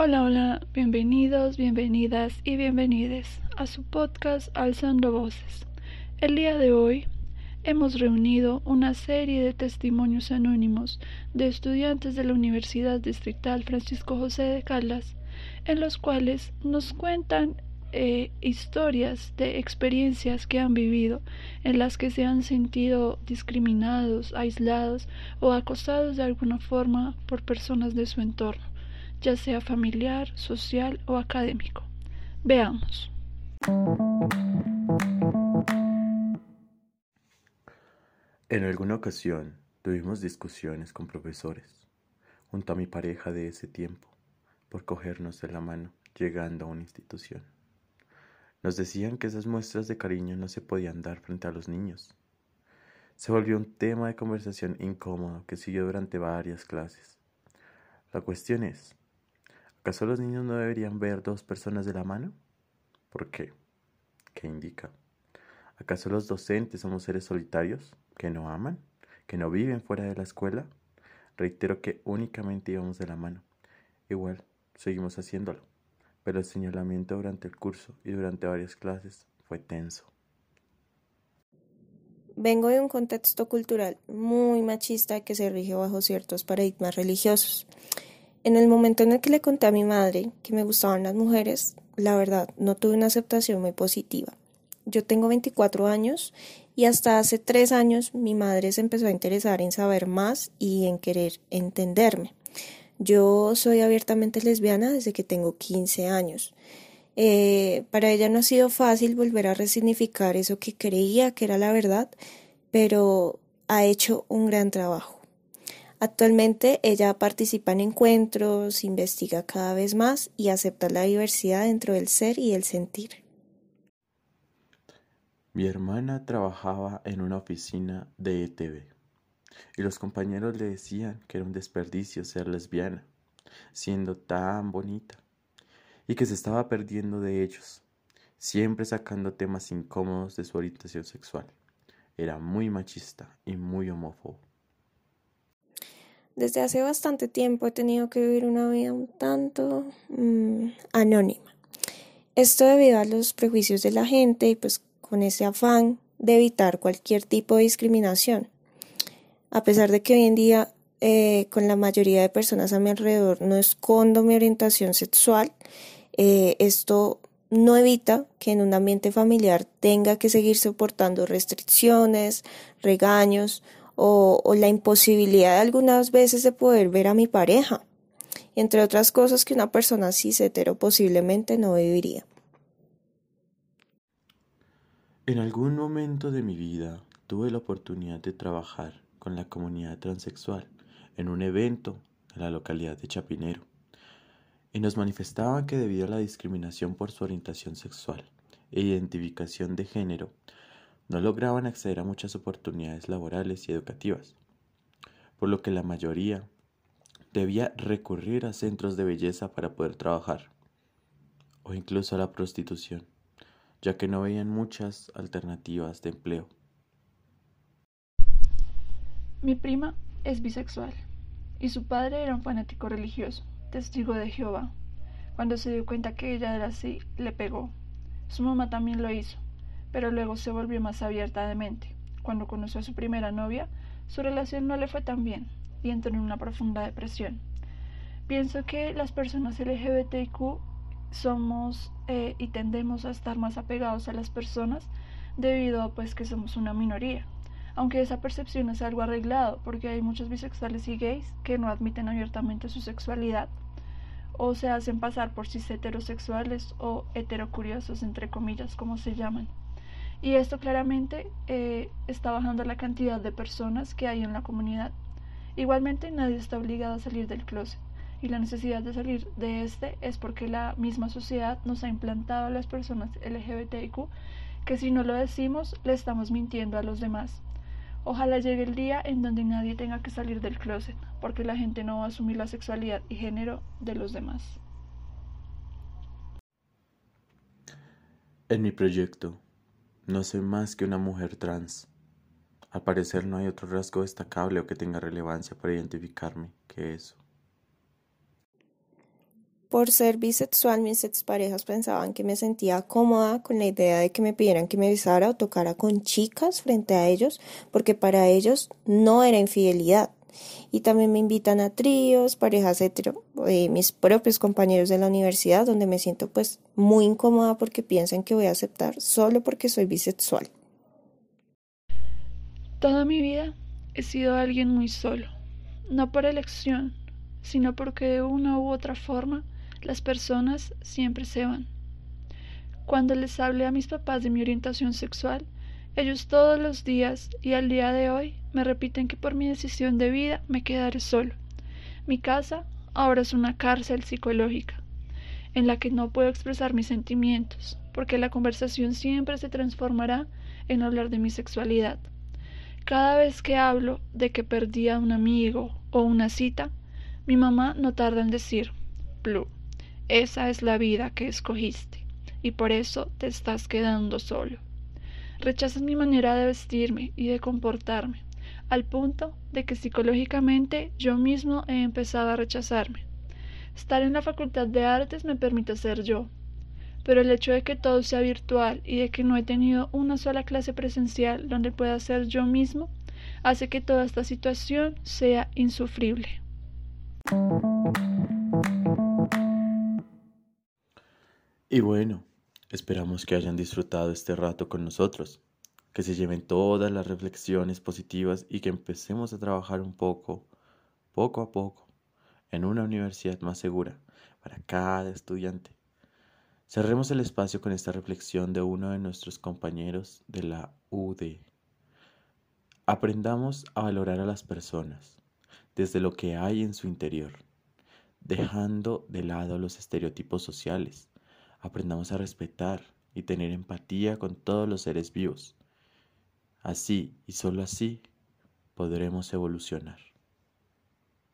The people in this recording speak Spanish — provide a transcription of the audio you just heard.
Hola, hola, bienvenidos, bienvenidas y bienvenides a su podcast Alzando Voces. El día de hoy hemos reunido una serie de testimonios anónimos de estudiantes de la Universidad Distrital Francisco José de Caldas, en los cuales nos cuentan eh, historias de experiencias que han vivido en las que se han sentido discriminados, aislados o acosados de alguna forma por personas de su entorno ya sea familiar, social o académico. Veamos. En alguna ocasión tuvimos discusiones con profesores, junto a mi pareja de ese tiempo, por cogernos de la mano llegando a una institución. Nos decían que esas muestras de cariño no se podían dar frente a los niños. Se volvió un tema de conversación incómodo que siguió durante varias clases. La cuestión es, ¿Acaso los niños no deberían ver dos personas de la mano? ¿Por qué? ¿Qué indica? ¿Acaso los docentes somos seres solitarios que no aman, que no viven fuera de la escuela? Reitero que únicamente íbamos de la mano. Igual, seguimos haciéndolo, pero el señalamiento durante el curso y durante varias clases fue tenso. Vengo de un contexto cultural muy machista que se rige bajo ciertos paradigmas religiosos. En el momento en el que le conté a mi madre que me gustaban las mujeres, la verdad, no tuve una aceptación muy positiva. Yo tengo 24 años y hasta hace tres años mi madre se empezó a interesar en saber más y en querer entenderme. Yo soy abiertamente lesbiana desde que tengo 15 años. Eh, para ella no ha sido fácil volver a resignificar eso que creía que era la verdad, pero ha hecho un gran trabajo. Actualmente ella participa en encuentros, investiga cada vez más y acepta la diversidad dentro del ser y el sentir. Mi hermana trabajaba en una oficina de ETV y los compañeros le decían que era un desperdicio ser lesbiana, siendo tan bonita, y que se estaba perdiendo de ellos, siempre sacando temas incómodos de su orientación sexual. Era muy machista y muy homófobo. Desde hace bastante tiempo he tenido que vivir una vida un tanto mm, anónima. Esto debido a los prejuicios de la gente y pues con ese afán de evitar cualquier tipo de discriminación. A pesar de que hoy en día eh, con la mayoría de personas a mi alrededor no escondo mi orientación sexual, eh, esto no evita que en un ambiente familiar tenga que seguir soportando restricciones, regaños o, la imposibilidad algunas veces de poder ver a mi pareja, entre otras cosas que una persona cis hetero posiblemente no viviría. En algún momento de mi vida tuve la oportunidad de trabajar con la comunidad transexual en un evento en la localidad de Chapinero y nos manifestaban que debido a la discriminación por su orientación sexual e identificación de género no lograban acceder a muchas oportunidades laborales y educativas, por lo que la mayoría debía recurrir a centros de belleza para poder trabajar, o incluso a la prostitución, ya que no veían muchas alternativas de empleo. Mi prima es bisexual y su padre era un fanático religioso, testigo de Jehová. Cuando se dio cuenta que ella era así, le pegó. Su mamá también lo hizo pero luego se volvió más abierta de mente. Cuando conoció a su primera novia, su relación no le fue tan bien y entró en una profunda depresión. Pienso que las personas LGBTQ somos eh, y tendemos a estar más apegados a las personas debido pues que somos una minoría. Aunque esa percepción es algo arreglado, porque hay muchos bisexuales y gays que no admiten abiertamente su sexualidad o se hacen pasar por cis heterosexuales o heterocuriosos, entre comillas, como se llaman. Y esto claramente eh, está bajando la cantidad de personas que hay en la comunidad. Igualmente nadie está obligado a salir del closet y la necesidad de salir de este es porque la misma sociedad nos ha implantado a las personas LGBTIQ que si no lo decimos le estamos mintiendo a los demás. Ojalá llegue el día en donde nadie tenga que salir del closet, porque la gente no va a asumir la sexualidad y género de los demás. En mi proyecto no soy más que una mujer trans. Al parecer no hay otro rasgo destacable o que tenga relevancia para identificarme que eso. Por ser bisexual, mis exparejas pensaban que me sentía cómoda con la idea de que me pidieran que me besara o tocara con chicas frente a ellos, porque para ellos no era infidelidad. Y también me invitan a tríos, parejas hetero, eh, mis propios compañeros de la universidad, donde me siento pues muy incómoda porque piensan que voy a aceptar solo porque soy bisexual. Toda mi vida he sido alguien muy solo, no por elección, sino porque de una u otra forma las personas siempre se van. Cuando les hablé a mis papás de mi orientación sexual, ellos todos los días y al día de hoy me repiten que por mi decisión de vida me quedaré solo. Mi casa ahora es una cárcel psicológica, en la que no puedo expresar mis sentimientos, porque la conversación siempre se transformará en hablar de mi sexualidad. Cada vez que hablo de que perdí a un amigo o una cita, mi mamá no tarda en decir, Blue, esa es la vida que escogiste, y por eso te estás quedando solo. Rechazas mi manera de vestirme y de comportarme, al punto de que psicológicamente yo mismo he empezado a rechazarme. Estar en la Facultad de Artes me permite ser yo, pero el hecho de que todo sea virtual y de que no he tenido una sola clase presencial donde pueda ser yo mismo, hace que toda esta situación sea insufrible. Y bueno, esperamos que hayan disfrutado este rato con nosotros, que se lleven todas las reflexiones positivas y que empecemos a trabajar un poco, poco a poco, en una universidad más segura para cada estudiante. Cerremos el espacio con esta reflexión de uno de nuestros compañeros de la UD. Aprendamos a valorar a las personas desde lo que hay en su interior, dejando de lado los estereotipos sociales aprendamos a respetar y tener empatía con todos los seres vivos. Así y solo así podremos evolucionar.